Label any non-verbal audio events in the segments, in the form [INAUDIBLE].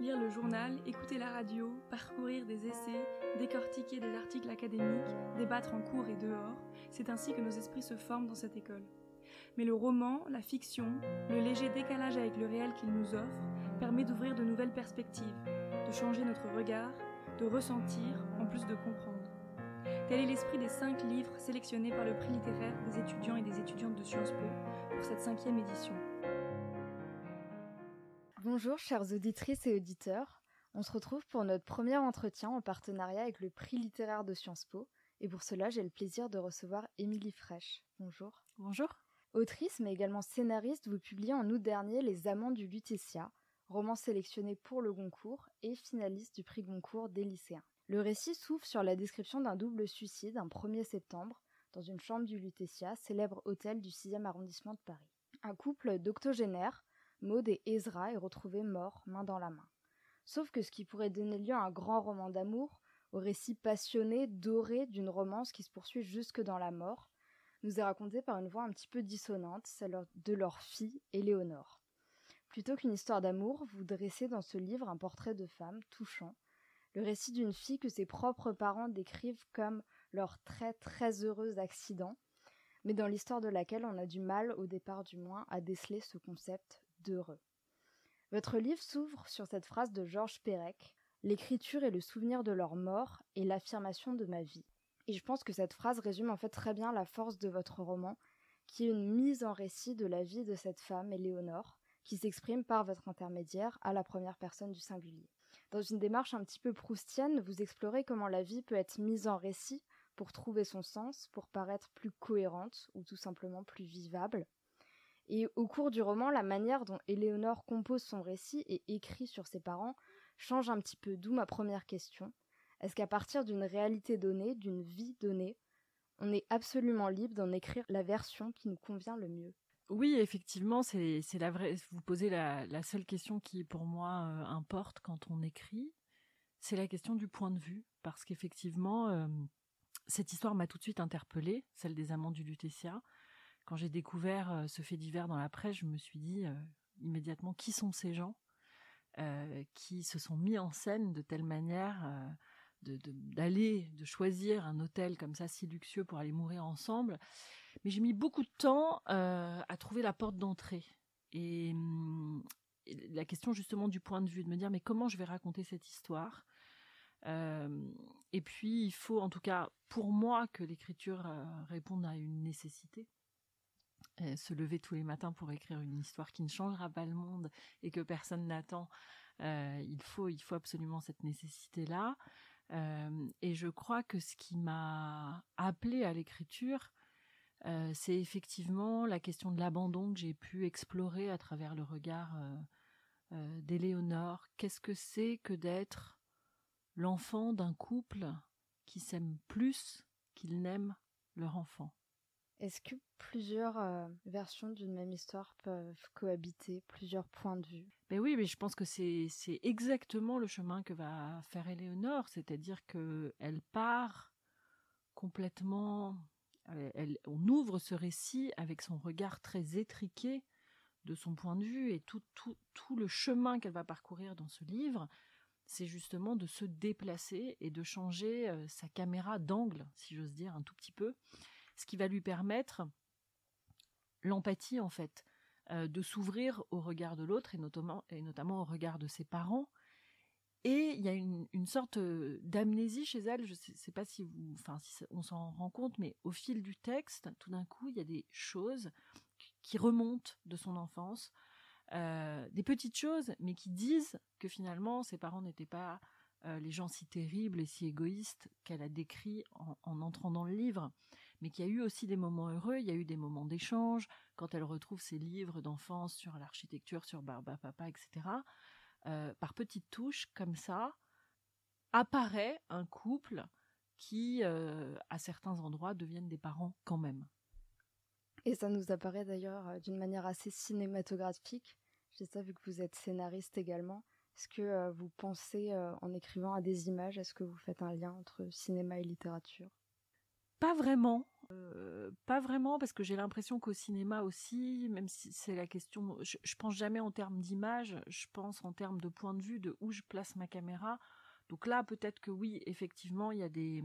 Lire le journal, écouter la radio, parcourir des essais, décortiquer des articles académiques, débattre en cours et dehors, c'est ainsi que nos esprits se forment dans cette école. Mais le roman, la fiction, le léger décalage avec le réel qu'il nous offre, permet d'ouvrir de nouvelles perspectives, de changer notre regard, de ressentir en plus de comprendre. Tel est l'esprit des cinq livres sélectionnés par le prix littéraire des étudiants et des étudiantes de Sciences Po pour cette cinquième édition. Bonjour chères auditrices et auditeurs. On se retrouve pour notre premier entretien en partenariat avec le prix littéraire de Sciences Po. Et pour cela, j'ai le plaisir de recevoir Émilie Fraîche. Bonjour. Bonjour. Autrice, mais également scénariste, vous publiez en août dernier Les Amants du Lutetia, roman sélectionné pour le Goncourt et finaliste du prix Goncourt des lycéens. Le récit s'ouvre sur la description d'un double suicide un 1er septembre dans une chambre du Lutetia, célèbre hôtel du 6e arrondissement de Paris. Un couple d'octogénaires, Maud et Ezra, est retrouvé mort, main dans la main. Sauf que ce qui pourrait donner lieu à un grand roman d'amour, au récit passionné, doré d'une romance qui se poursuit jusque dans la mort, nous est raconté par une voix un petit peu dissonante, celle de leur fille, Éléonore. Plutôt qu'une histoire d'amour, vous dressez dans ce livre un portrait de femme touchant, le récit d'une fille que ses propres parents décrivent comme leur très très heureux accident, mais dans l'histoire de laquelle on a du mal, au départ du moins, à déceler ce concept Votre livre s'ouvre sur cette phrase de Georges Perec L'écriture est le souvenir de leur mort et l'affirmation de ma vie. Et je pense que cette phrase résume en fait très bien la force de votre roman, qui est une mise en récit de la vie de cette femme, Éléonore, qui s'exprime par votre intermédiaire à la première personne du singulier. Dans une démarche un petit peu proustienne, vous explorez comment la vie peut être mise en récit pour trouver son sens, pour paraître plus cohérente ou tout simplement plus vivable. Et au cours du roman, la manière dont Éléonore compose son récit et écrit sur ses parents change un petit peu, d'où ma première question. Est-ce qu'à partir d'une réalité donnée, d'une vie donnée, on est absolument libre d'en écrire la version qui nous convient le mieux? Oui, effectivement, c'est la vraie. Vous posez la, la seule question qui pour moi euh, importe quand on écrit, c'est la question du point de vue, parce qu'effectivement, euh, cette histoire m'a tout de suite interpellée, celle des amants du Lutetia. Quand j'ai découvert euh, ce fait divers dans la presse, je me suis dit immédiatement qui sont ces gens qui se sont mis en scène de telle manière d'aller, de, choisir un hôtel comme ça si luxueux pour aller mourir ensemble. Mais j'ai mis beaucoup de temps euh, à trouver la porte d'entrée. Et, hum, la question justement du point de vue, de me dire mais comment je vais raconter cette histoire? Euh, Et puis il faut en tout cas pour moi que l'écriture euh, réponde à une nécessité. Se lever tous les matins pour écrire une histoire qui ne changera pas le monde et que personne n'attend, il faut il faut absolument cette nécessité là. Euh, et je crois que ce qui m'a appelé à l'écriture, euh, c'est effectivement la question de l'abandon que j'ai pu explorer à travers le regard euh, euh d'Éléonore. Qu'est-ce que c'est que d'être l'enfant d'un couple qui s'aime plus qu'ils n'aiment leur enfant? Est-ce que plusieurs versions d'une même histoire peuvent cohabiter, plusieurs points de vue? Ben oui, mais je pense que c'est exactement le chemin que va faire Éléonore, c'est-à-dire que elle part complètement. Elle, on ouvre ce récit avec son regard très étriqué de son point de vue et tout tout tout le chemin qu'elle va parcourir dans ce livre, c'est justement de se déplacer et de changer sa caméra d'angle, si j'ose dire, un tout petit peu ce qui va lui permettre l'empathie en fait, euh, de s'ouvrir au regard de l'autre et notamment, et notamment au regard de ses parents. Et il y a une, une sorte euh, d'amnésie chez elle. Je sais, sais pas si vous, enfin, on s'en rend compte, mais au fil du texte, tout d'un coup, il y a des choses qui remontent de son enfance, euh, des petites choses, mais qui disent que finalement ses parents n'étaient pas les gens si terribles et si égoïstes qu'elle a décrits en, entrant dans le livre, mais qu'il y a eu aussi des moments heureux, il y a eu des moments d'échange, quand elle retrouve ses livres d'enfance sur l'architecture, sur Barba Papa, etc. Euh, par petites touches, comme ça, apparaît un couple qui, euh, à certains endroits, deviennent des parents quand même. Et ça nous apparaît d'ailleurs d'une manière assez cinématographique. J'ai ça vu que vous êtes scénariste également. Est-ce que euh, vous pensez, euh, en écrivant à des images, est-ce que vous faites un lien entre cinéma et littérature? Pas vraiment. Pas vraiment, parce que j'ai l'impression qu'au cinéma aussi, même si c'est la question, je, je pense jamais en termes d'image, je pense en termes de point de vue, de où je place ma caméra. Donc là, peut-être que oui, effectivement, il y a des,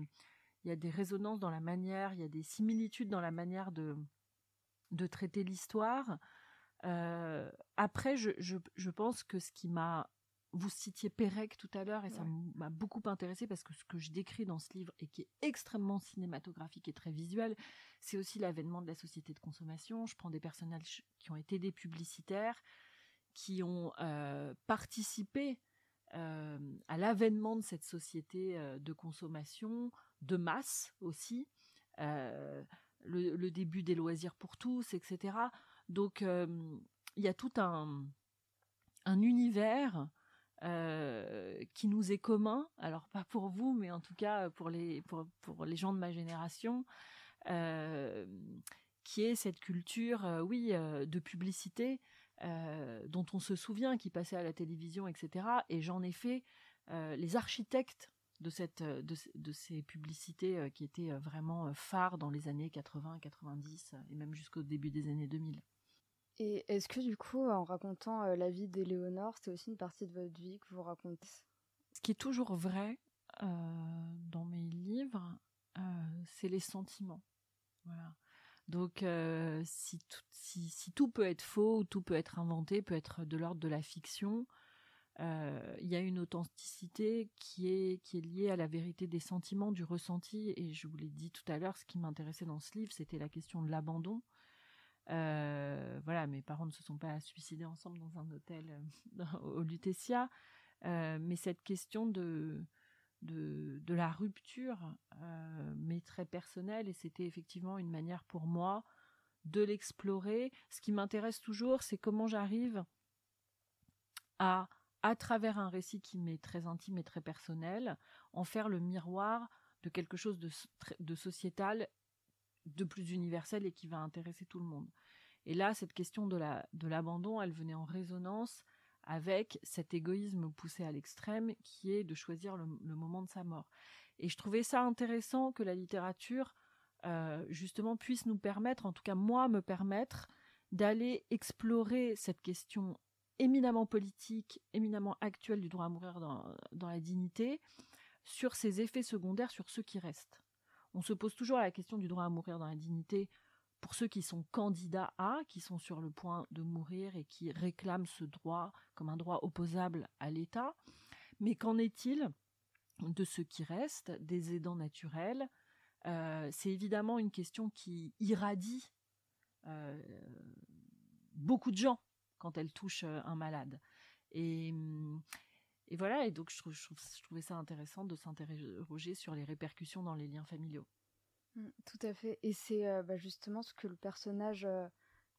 il y a des résonances dans la manière, il y a des similitudes dans la manière de, de traiter l'histoire. Euh, après, je, je, je, pense que ce qui m'a vous citiez Pérec tout à l'heure et ça m'a beaucoup intéressé parce que ce que je décris dans ce livre et qui est extrêmement cinématographique et très visuel, c'est aussi l'avènement de la société de consommation. Je prends des personnages qui ont été des publicitaires, qui ont euh, participé euh, à l'avènement de cette société euh, de consommation, de masse aussi, le, le, début des loisirs pour tous, etc. Donc il y a tout un, un univers euh, qui nous est commun, alors pas pour vous, mais en tout cas pour les, pour, pour les gens de ma génération, euh, qui est cette culture, euh, oui, de publicité dont on se souvient, qui passait à la télévision, etc. Et j'en ai fait les architectes de, cette, de, de ces publicités qui étaient vraiment phares dans les années 80, 90 et même jusqu'au début des années 2000. Et est-ce que du coup, en racontant euh, la vie d'Éléonore, c'est aussi une partie de votre vie que vous racontez? Ce qui est toujours vrai euh, dans mes livres, euh, c'est les sentiments. Voilà. Donc, si, tout, si, tout peut être faux, tout peut être inventé, peut être de l'ordre de la fiction, il y a une authenticité qui est, qui est liée à la vérité des sentiments, du ressenti. Et je vous l'ai dit tout à l'heure, ce qui m'intéressait dans ce livre, c'était la question de l'abandon. Euh, voilà, mes parents ne se sont pas suicidés ensemble dans un hôtel euh, [LAUGHS] au Lutetia, euh, mais cette question de de, la rupture euh, m'est très personnelle et c'était effectivement une manière pour moi de l'explorer. Ce qui m'intéresse toujours, c'est comment j'arrive à, à travers un récit qui m'est très intime et très personnel, en faire le miroir de quelque chose de, de sociétal de plus universel et qui va intéresser tout le monde. Et là, cette question de la de l'abandon, elle venait en résonance avec cet égoïsme poussé à l'extrême qui est de choisir le, moment de sa mort. Et je trouvais ça intéressant que la littérature euh, justement puisse nous permettre, en tout cas moi me permettre, d'aller explorer cette question éminemment politique, éminemment actuelle du droit à mourir dans, dans la dignité, sur ses effets secondaires sur ceux qui restent on se pose toujours la question du droit à mourir dans la dignité pour ceux qui sont candidats à, qui sont sur le point de mourir et qui réclament ce droit comme un droit opposable à l'État. Mais qu'en est-il de ceux qui restent, des aidants naturels? Euh, C'est évidemment une question qui irradie euh, beaucoup de gens quand elle touche euh, un malade. Et, et voilà, et donc je, trouvais ça intéressant de s'interroger sur les répercussions dans les liens familiaux. Mmh, tout à fait. Et c'est euh, bah, justement ce que le personnage euh,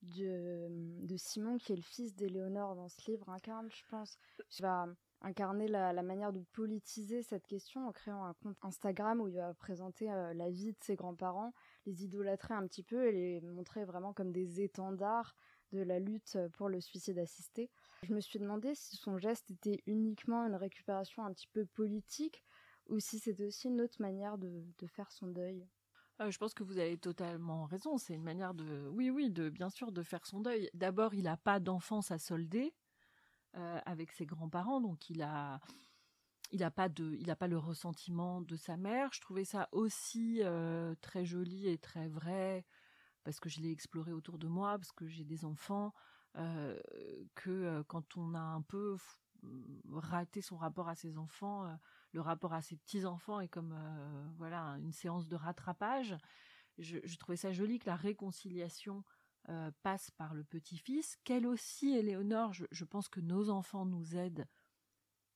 de, Simon, qui est le fils d'Éléonore dans ce livre, incarne, je pense. Il va incarner la, la, manière de politiser cette question en créant un compte Instagram où il va présenter euh, la vie de ses grands-parents, les idolâtrer un petit peu et les montrer vraiment comme des étendards de la lutte pour le suicide assisté. Je me suis demandé si son geste était uniquement une récupération un petit peu politique ou si c'était aussi une autre manière de, faire son deuil. Euh, je pense que vous avez totalement raison. C'est une manière de, oui, oui, de bien sûr de faire son deuil. D'abord, il n'a pas d'enfance à solder euh, avec ses grands-parents, donc il a, il a pas de, le ressentiment de sa mère. Je trouvais ça aussi euh, très joli et très vrai parce que je l'ai exploré autour de moi, parce que j'ai des enfants, que euh, quand on a un peu raté son rapport à ses enfants, euh, le rapport à ses petits enfants est comme euh, voilà une séance de rattrapage. Je, trouvais ça joli que la réconciliation euh, passe par le petit-fils, qu'elle aussi, Éléonore, je, je pense que nos enfants nous aident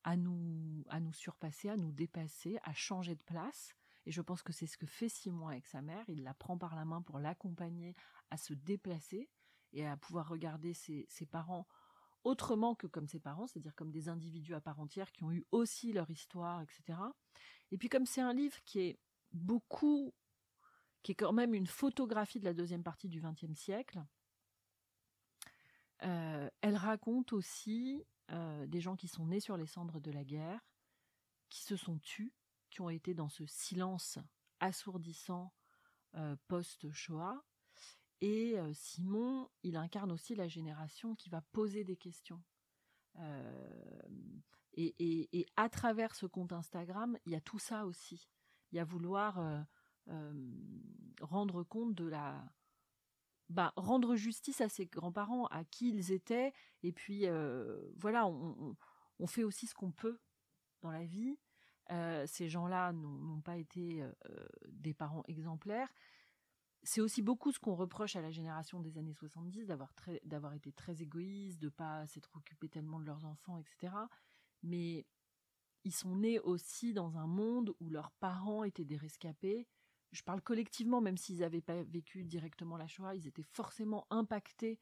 à nous à nous surpasser, à nous dépasser, à changer de place. Et je pense que c'est ce que fait Simon avec sa mère. Il la prend par la main pour l'accompagner à se déplacer et à pouvoir regarder ses, parents autrement que comme ses parents, c'est-à-dire comme des individus à part entière qui ont eu aussi leur histoire, etc. Et puis comme c'est un livre qui est beaucoup, qui est quand même une photographie de la deuxième partie du XXe siècle, euh, elle raconte aussi euh, des gens qui sont nés sur les cendres de la guerre, qui se sont tus, qui ont été dans ce silence assourdissant post-Shoah. Et Simon, il incarne aussi la génération qui va poser des questions. Et, à travers ce compte Instagram, il y a tout ça aussi. Il y a vouloir rendre compte de la, bah, rendre justice à ses grands-parents, à qui ils étaient, et puis voilà, on, fait aussi ce qu'on peut dans la vie. ces gens-là n'ont pas été des parents exemplaires. C'est aussi beaucoup ce qu'on reproche à la génération des années 70, d'avoir d'avoir été très égoïste, de pas s'être occupé tellement de leurs enfants, etc. Mais ils sont nés aussi dans un monde où leurs parents étaient des rescapés, je parle collectivement, même s'ils n'avaient pas vécu directement la Shoah, ils étaient forcément impactés,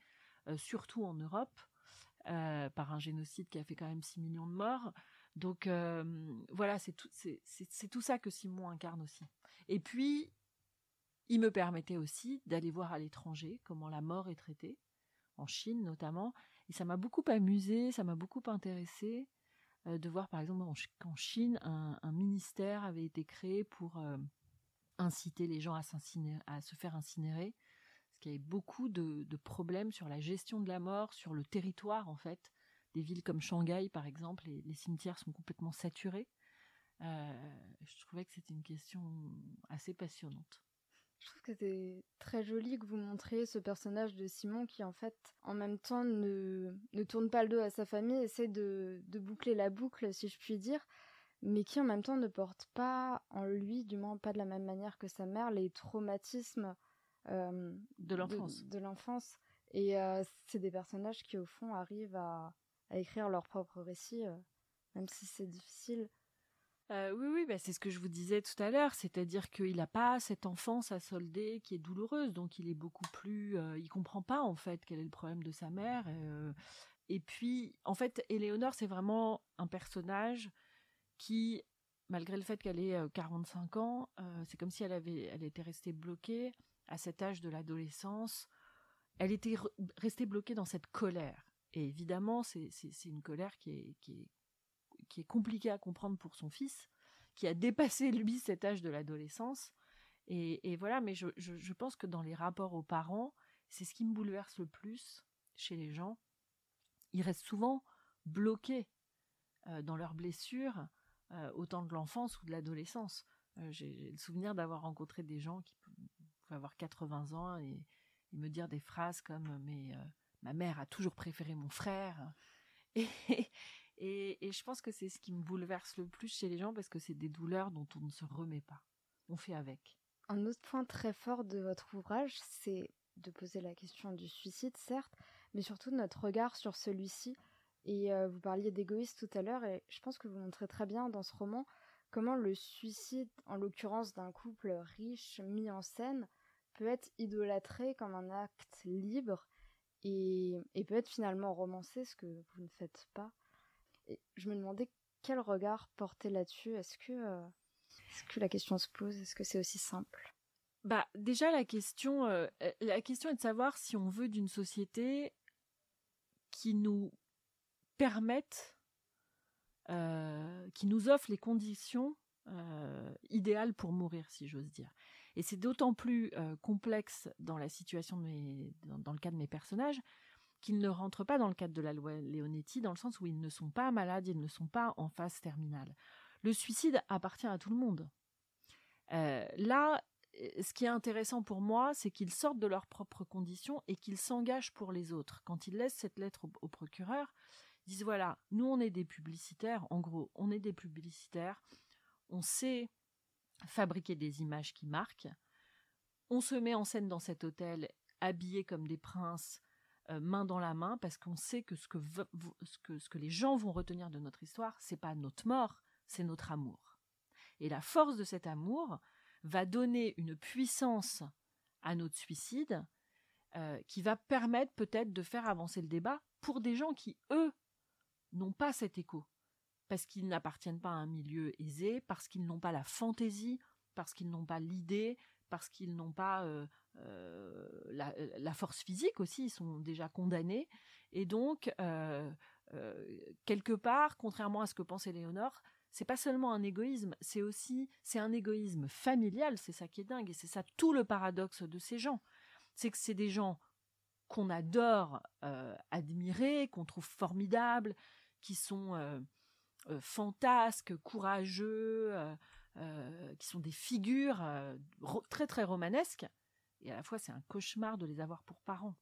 euh, surtout en Europe, euh, par un génocide qui a fait quand même 6 millions de morts. Donc euh, voilà, c'est tout, c'est tout ça que Simon incarne aussi. Et puis, il me permettait aussi d'aller voir à l'étranger comment la mort est traitée, en Chine notamment. Et ça m'a beaucoup amusé, ça m'a beaucoup intéressé de voir par exemple qu'en Chine, un, ministère avait été créé pour inciter les gens à, se faire incinérer, parce qu'il y avait beaucoup de, problèmes sur la gestion de la mort, sur le territoire en fait. Des villes comme Shanghai, par exemple, les, les cimetières sont complètement saturés. Euh, je trouvais que c'était une question assez passionnante. Je trouve que c'est très joli que vous montriez ce personnage de Simon qui, en fait, en même temps, ne, ne tourne pas le dos à sa famille, essaie de, de boucler la boucle, si je puis dire, mais qui en même temps ne porte pas en lui, du moins pas de la même manière que sa mère, les traumatismes euh, de l'enfance. De, l'enfance. Et euh, c'est des personnages qui, au fond, arrivent à, écrire leur propre récit, euh, même si c'est difficile. Oui, oui, bah, c'est ce que je vous disais tout à l'heure, c'est-à-dire qu'il n'a pas cette enfance à solder qui est douloureuse, donc il est beaucoup plus, il comprend pas en fait quel est le problème de sa mère. et puis, en fait, Éléonore, c'est vraiment un personnage qui, malgré le fait qu'elle ait 45 ans, c'est comme si elle avait, elle était restée bloquée à cet âge de l'adolescence. Elle était restée bloquée dans cette colère. Et évidemment, c'est une colère qui qui, est, qui est compliquée à comprendre pour son fils, qui a dépassé lui cet âge de l'adolescence. Et, voilà, mais je, pense que dans les rapports aux parents, c'est ce qui me bouleverse le plus chez les gens. Ils restent souvent bloqués dans leurs blessures euh, autant de l'enfance ou de l'adolescence. Euh, j'ai le souvenir d'avoir rencontré des gens qui pouvaient avoir 80 ans et, me dire des phrases comme mais euh, ma mère a toujours préféré mon frère et, je pense que c'est ce qui me bouleverse le plus chez les gens parce que c'est des douleurs dont on ne se remet pas. On fait avec. Un autre point très fort de votre ouvrage, c'est de poser la question du suicide, certes, mais surtout de notre regard sur celui-ci et euh, vous parliez d'égoïsme tout à l'heure, et je pense que vous montrez très bien dans ce roman comment le suicide, en l'occurrence d'un couple riche mis en scène, peut être idolâtré comme un acte libre et, peut être finalement romancé, ce que vous ne faites pas. Je me demandais quel regard porter là-dessus. Est-ce que, euh, est-ce que la question se pose? Est-ce que c'est aussi simple? Bah déjà la question, euh, la question est de savoir si on veut d'une société qui nous permettent, euh, qui nous offrent les conditions euh, idéales pour mourir, si j'ose dire. Et c'est d'autant plus euh, complexe dans la situation de mes, dans, le cas de mes personnages qu'ils ne rentrent pas dans le cadre de la loi Leonetti, dans le sens où ils ne sont pas malades, ils ne sont pas en phase terminale. Le suicide appartient à tout le monde. là, ce qui est intéressant pour moi, c'est qu'ils sortent de leurs propres conditions et qu'ils s'engagent pour les autres. Quand ils laissent cette lettre au procureur, disent voilà, nous on est des publicitaires, en gros, on est des publicitaires, on sait fabriquer des images qui marquent, on se met en scène dans cet hôtel habillés comme des princes, euh, main dans la main, parce qu'on sait que ce que, ce que ce que les gens vont retenir de notre histoire, c'est pas notre mort, c'est notre amour. Et la force de cet amour va donner une puissance à notre suicide euh, qui va permettre peut-être de faire avancer le débat pour des gens qui, eux, n'ont pas cet écho, parce qu'ils n'appartiennent pas à un milieu aisé, parce qu'ils n'ont pas la fantaisie, parce qu'ils n'ont pas l'idée, parce qu'ils n'ont pas euh, euh, la, force physique aussi, ils sont déjà condamnés. Et donc, euh, quelque part, contrairement à ce que pensait Léonore, c'est pas seulement un égoïsme, c'est aussi c'est un égoïsme familial, c'est ça qui est dingue et c'est ça tout le paradoxe de ces gens. C'est que c'est des gens qu'on adore admirer, qu'on trouve formidables, qui sont fantasques, courageux, qui sont des figures très très romanesques. Et à la fois, c'est un cauchemar de les avoir pour parents.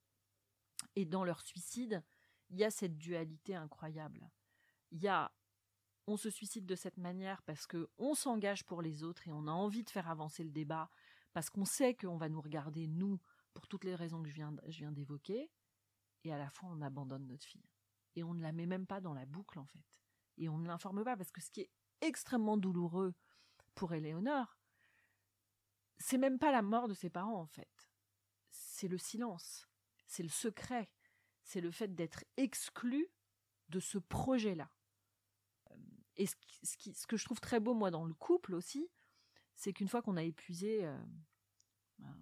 Et dans leur suicide, il y a cette dualité incroyable. Il y a on se suicide de cette manière parce que on s'engage pour les autres et on a envie de faire avancer le débat parce qu'on sait qu'on va nous regarder nous pour toutes les raisons que je viens, je viens d'évoquer et à la fois on abandonne notre fille et on ne la met même pas dans la boucle en fait et on ne l'informe pas parce que ce qui est extrêmement douloureux pour Éléonore c'est même pas la mort de ses parents en fait c'est le silence c'est le secret c'est le fait d'être exclu de ce projet là et ce, ce, que je trouve très beau, moi, dans le couple aussi, c'est qu'une fois qu'on a épuisé euh, ben,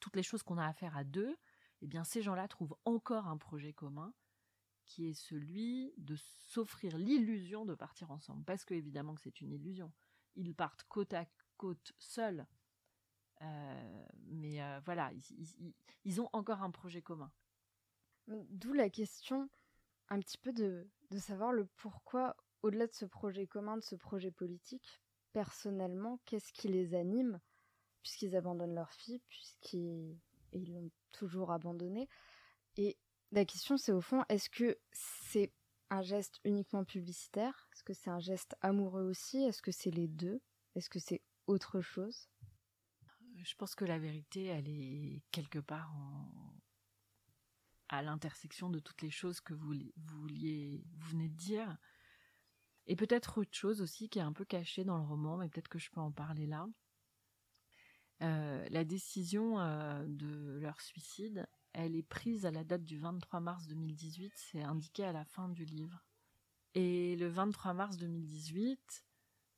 toutes les choses qu'on a à faire à deux, eh bien, ces gens-là trouvent encore un projet commun qui est celui de s'offrir l'illusion de partir ensemble. Parce que, évidemment, que c'est une illusion. Ils partent côte à côte seuls. Euh, mais euh, voilà, ils, ont encore un projet commun. D'où la question un petit peu de, de savoir le pourquoi au-delà de ce projet commun, de ce projet politique, personnellement, qu'est-ce qui les anime, puisqu'ils abandonnent leur fille, puisqu'ils l'ont toujours abandonnée Et la question, c'est au fond, est-ce que c'est un geste uniquement publicitaire? Est-ce que c'est un geste amoureux aussi? Est-ce que c'est les deux? Est-ce que c'est autre chose? Je pense que la vérité, elle est quelque part à l'intersection de toutes les choses que vous, vouliez, vous venez de dire. Et peut-être autre chose aussi qui est un peu cachée dans le roman, mais peut-être que je peux en parler là. Euh, la décision euh, de leur suicide, elle est prise à la date du 23 mars 2018, c'est indiqué à la fin du livre. Et le 23 mars 2018,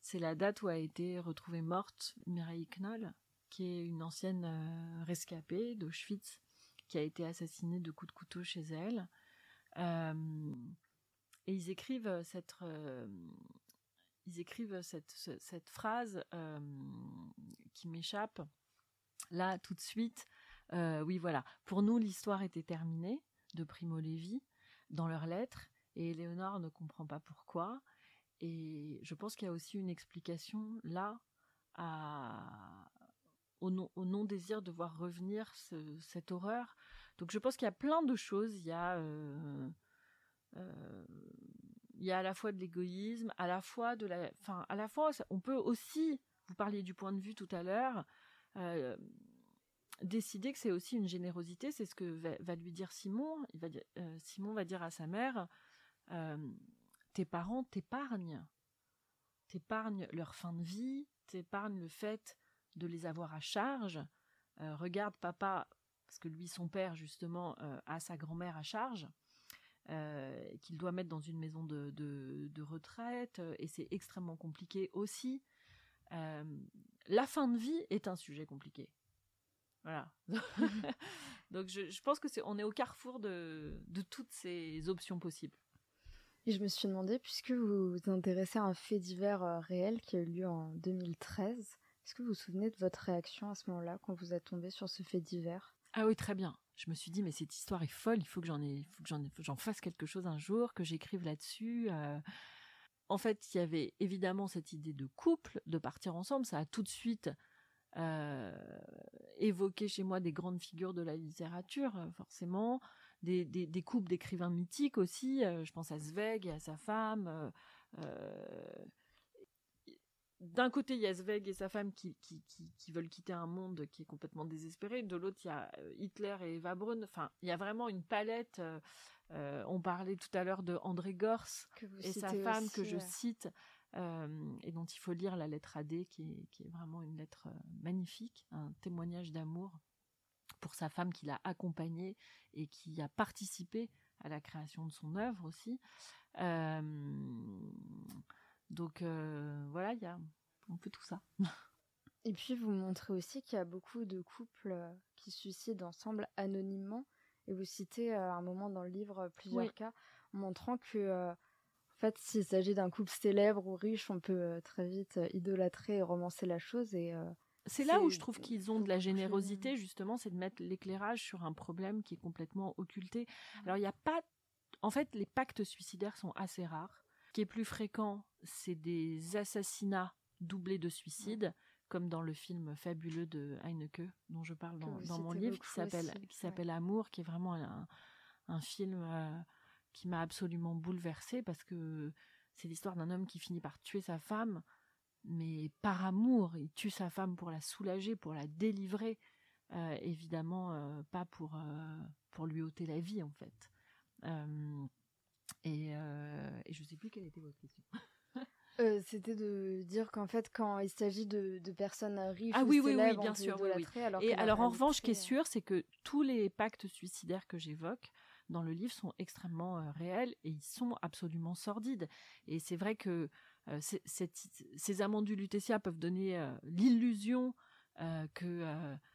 c'est la date où a été retrouvée morte Mireille Knoll, qui est une ancienne euh, rescapée d'Auschwitz, qui a été assassinée de coups de couteau chez elle. Et ils écrivent euh, cette, euh, ils écrivent cette, cette phrase euh, qui m'échappe là tout de suite. Oui, voilà. Pour nous, l'histoire était terminée de Primo Levi dans leurs lettres, et Léonore ne comprend pas pourquoi. Et je pense qu'il y a aussi une explication là à, au, non-désir de voir revenir cette horreur. Donc je pense qu'il y a plein de choses. Il y a euh, il y a à la fois de l'égoïsme, à la fois de la, enfin, à la fois, on peut aussi, vous parliez du point de vue tout à l'heure, euh, décider que c'est aussi une générosité. C'est ce que va, lui dire Simon. Euh, Simon va dire à sa mère tes parents t'épargnent, t'épargnent leur fin de vie, t'épargnent le fait de les avoir à charge. regarde papa, parce que lui, son père justement, a sa grand-mère à charge. Euh, qu'il doit mettre dans une maison de, de, retraite, euh, et c'est extrêmement compliqué aussi. Euh, la fin de vie est un sujet compliqué. Voilà. [LAUGHS] [LAUGHS] Donc je, je, pense que c'est on est au carrefour de, de toutes ces options possibles. Et je me suis demandé, puisque vous vous intéressez à un fait divers réel qui a eu lieu en 2013, est-ce que vous vous souvenez de votre réaction à ce moment-là quand vous êtes tombé sur ce fait divers? Ah oui, très bien je me suis dit mais cette histoire est folle, il faut que j'en ai, faut que j'en, j'en fasse quelque chose un jour, que j'écrive là-dessus. Euh. En fait, il y avait évidemment cette idée de couple, de partir ensemble. Ça a tout de suite euh, évoqué chez moi des grandes figures de la littérature, euh, forcément, des, des, des couples d'écrivains mythiques aussi. je pense à Zweig et à sa femme d'un côté, il y a Zweig et sa femme qui, qui, veulent quitter un monde qui est complètement désespéré. De l'autre, il y a euh, Hitler et Eva Braun. Enfin, il y a vraiment une palette. Euh, euh, on parlait tout à l'heure de André Gors et sa femme que je cite et dont il faut lire la lettre AD qui est, qui est vraiment une lettre magnifique, un témoignage d'amour pour sa femme qui l'a accompagnée et qui a participé à la création de son œuvre aussi. Donc euh, voilà, il y a un peu tout ça. [LAUGHS] Et puis vous montrez aussi qu'il y a beaucoup de couples euh, qui se suicident ensemble anonymement. Et vous citez à un moment dans le livre plusieurs cas montrant que En fait, s'il s'agit d'un couple célèbre ou riche, on peut très vite idolâtrer et romancer la chose. Et c'est là où je trouve qu'ils ont de la générosité, justement, c'est de mettre l'éclairage sur un problème qui est complètement occulté. Alors, il n'y a pas. En fait, les pactes suicidaires sont assez rares. Ce qui est plus fréquent, c'est des assassinats doublés de suicides, comme dans le film fabuleux de Heineke, dont je parle dans, mon livre, qui s'appelle qui s'appelle Amour, qui est vraiment un, film euh, qui m'a absolument bouleversée parce que c'est l'histoire d'un homme qui finit par tuer sa femme mais par amour, il tue sa femme pour la soulager, pour la délivrer, euh, évidemment euh, pas pour euh, pour lui ôter la vie en fait. et, et je sais plus quelle était votre question. [LAUGHS] C'était de dire qu'en fait, quand il s'agit de, de, personnes riches, ah oui, oui, oui, bien sûr, oui, Alors et alors en revanche, ce qui est sûr, c'est que tous les pactes suicidaires que j'évoque dans le livre sont extrêmement réels et ils sont absolument sordides. Et c'est vrai que euh, ces amants du Lutetia peuvent donner euh, l'illusion euh, que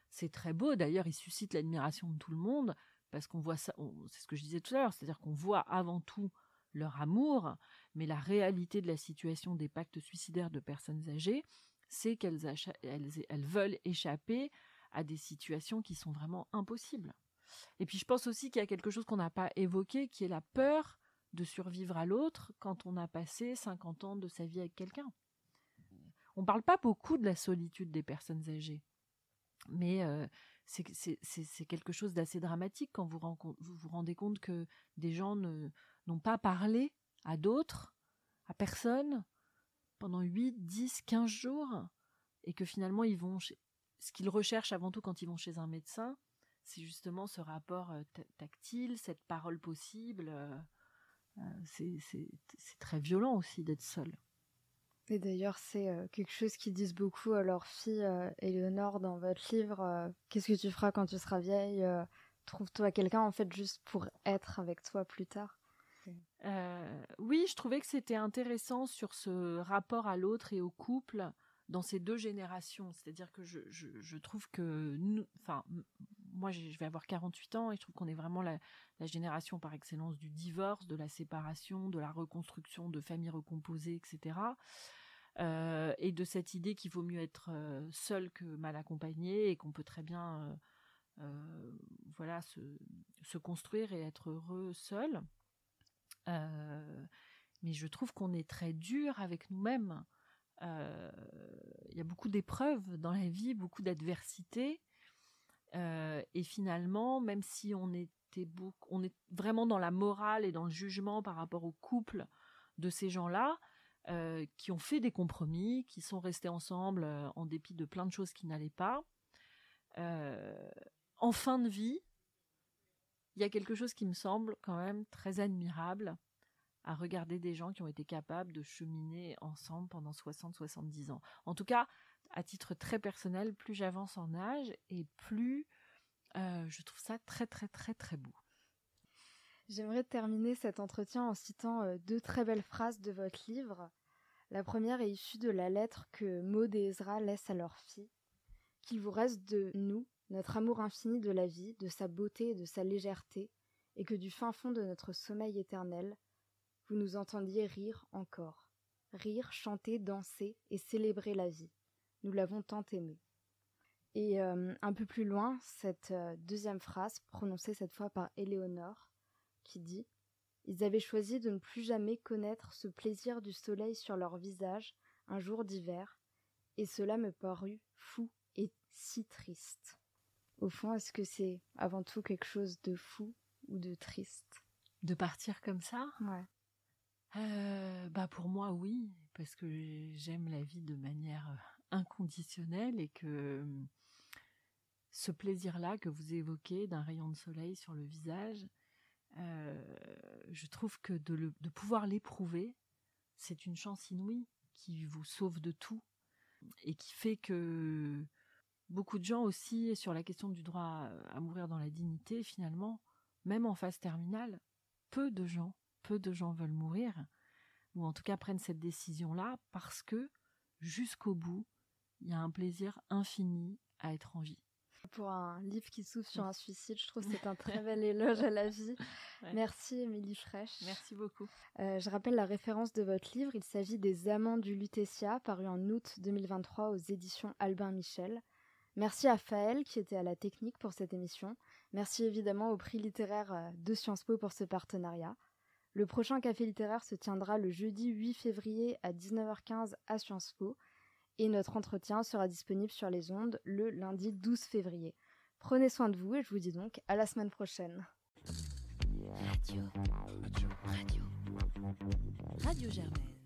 c'est très beau. D'ailleurs, ils suscitent l'admiration de tout le monde parce qu'on voit ça. C'est ce que je disais tout à l'heure, c'est-à-dire qu'on voit avant tout leur amour, mais la réalité de la situation des pactes suicidaires de personnes âgées, c'est qu'elles elles, veulent échapper à des situations qui sont vraiment impossibles. Et puis je pense aussi qu'il y a quelque chose qu'on n'a pas évoqué, qui est la peur de survivre à l'autre quand on a passé 50 ans de sa vie avec quelqu'un. On ne parle pas beaucoup de la solitude des personnes âgées, mais euh, c'est quelque chose d'assez dramatique quand vous, vous vous rendez compte que des gens n'ont pas parlé à d'autres, à personne, pendant 8, 10, 15 jours, et que finalement ils vont... Ce qu'ils recherchent avant tout quand ils vont chez un médecin, c'est justement ce rapport euh, tactile, cette parole possible. Euh, euh, c'est très violent aussi d'être seul. Et d'ailleurs, c'est quelque chose qu'ils disent beaucoup à leur fille Éléonore dans votre livre. Qu'est-ce que tu feras quand tu seras vieille Trouve-toi quelqu'un en fait juste pour être avec toi plus tard. oui, je trouvais que c'était intéressant sur ce rapport à l'autre et au couple dans ces deux générations. C'est-à-dire que je, je, trouve que, nous, enfin, moi, je vais avoir 48 ans et je trouve qu'on est vraiment la, génération par excellence du divorce, de la séparation, de la reconstruction de familles recomposées, etc. Euh, et de cette idée qu'il vaut mieux être euh, seul que mal accompagné et qu'on peut très bien, euh, voilà, se, se, construire et être heureux seul. mais je trouve qu'on est très dur avec nous-mêmes. Il y a beaucoup d'épreuves dans la vie, beaucoup d'adversités. Euh, et finalement, même si on était on est vraiment dans la morale et dans le jugement par rapport au couple de ces gens-là, euh, qui ont fait des compromis, qui sont restés ensemble euh, en dépit de plein de choses qui n'allaient pas. en fin de vie, il y a quelque chose qui me semble quand même très admirable à regarder des gens qui ont été capables de cheminer ensemble pendant 60-70 ans. En tout cas, à titre très personnel, plus j'avance en âge et plus euh, je trouve ça très très très très beau. J'aimerais terminer cet entretien en citant euh, deux très belles phrases de votre livre. La première est issue de la lettre que Maud et Ezra laissent à leur fille. Qu'il vous reste de nous, notre amour infini de la vie, de sa beauté et de sa légèreté, et que du fin fond de notre sommeil éternel, vous nous entendiez rire encore. Rire, chanter, danser et célébrer la vie. Nous l'avons tant aimé. Et euh, un peu plus loin, cette euh, deuxième phrase, prononcée cette fois par Éléonore, qui dit Ils avaient choisi de ne plus jamais connaître ce plaisir du soleil sur leur visage un jour d'hiver, et cela me parut fou et si triste. Au fond, est-ce que c'est avant tout quelque chose de fou ou de triste? De partir comme ça? Ouais. Euh, bah pour moi oui, parce que j'aime la vie de manière inconditionnelle et que ce plaisir-là que vous évoquez d'un rayon de soleil sur le visage, euh, je trouve que de, de pouvoir l'éprouver, c'est une chance inouïe qui vous sauve de tout et qui fait que beaucoup de gens aussi, sur la question du droit à mourir dans la dignité, finalement, même en phase terminale, peu de gens, peu de gens veulent mourir, ou en tout cas prennent cette décision-là parce que jusqu'au bout, il y a un plaisir infini à être en vie. Pour un livre qui s'ouvre sur un suicide, je trouve que c'est un très [LAUGHS] bel éloge à la vie. Merci Émilie Fraîche. Merci beaucoup. Euh, je rappelle la référence de votre livre. Il s'agit des Amants du Lutetia, paru en août 2023 aux éditions Albin Michel. Merci à Faël qui était à la technique pour cette émission. Merci évidemment au prix littéraire euh, de Sciences Po pour ce partenariat. Le prochain café littéraire se tiendra le jeudi 8 février à 19h15 à Sciences Po et notre entretien sera disponible sur les ondes le lundi 12 février. Prenez soin de vous et je vous dis donc à la semaine prochaine. Radio. Radio. Radio. Germaine.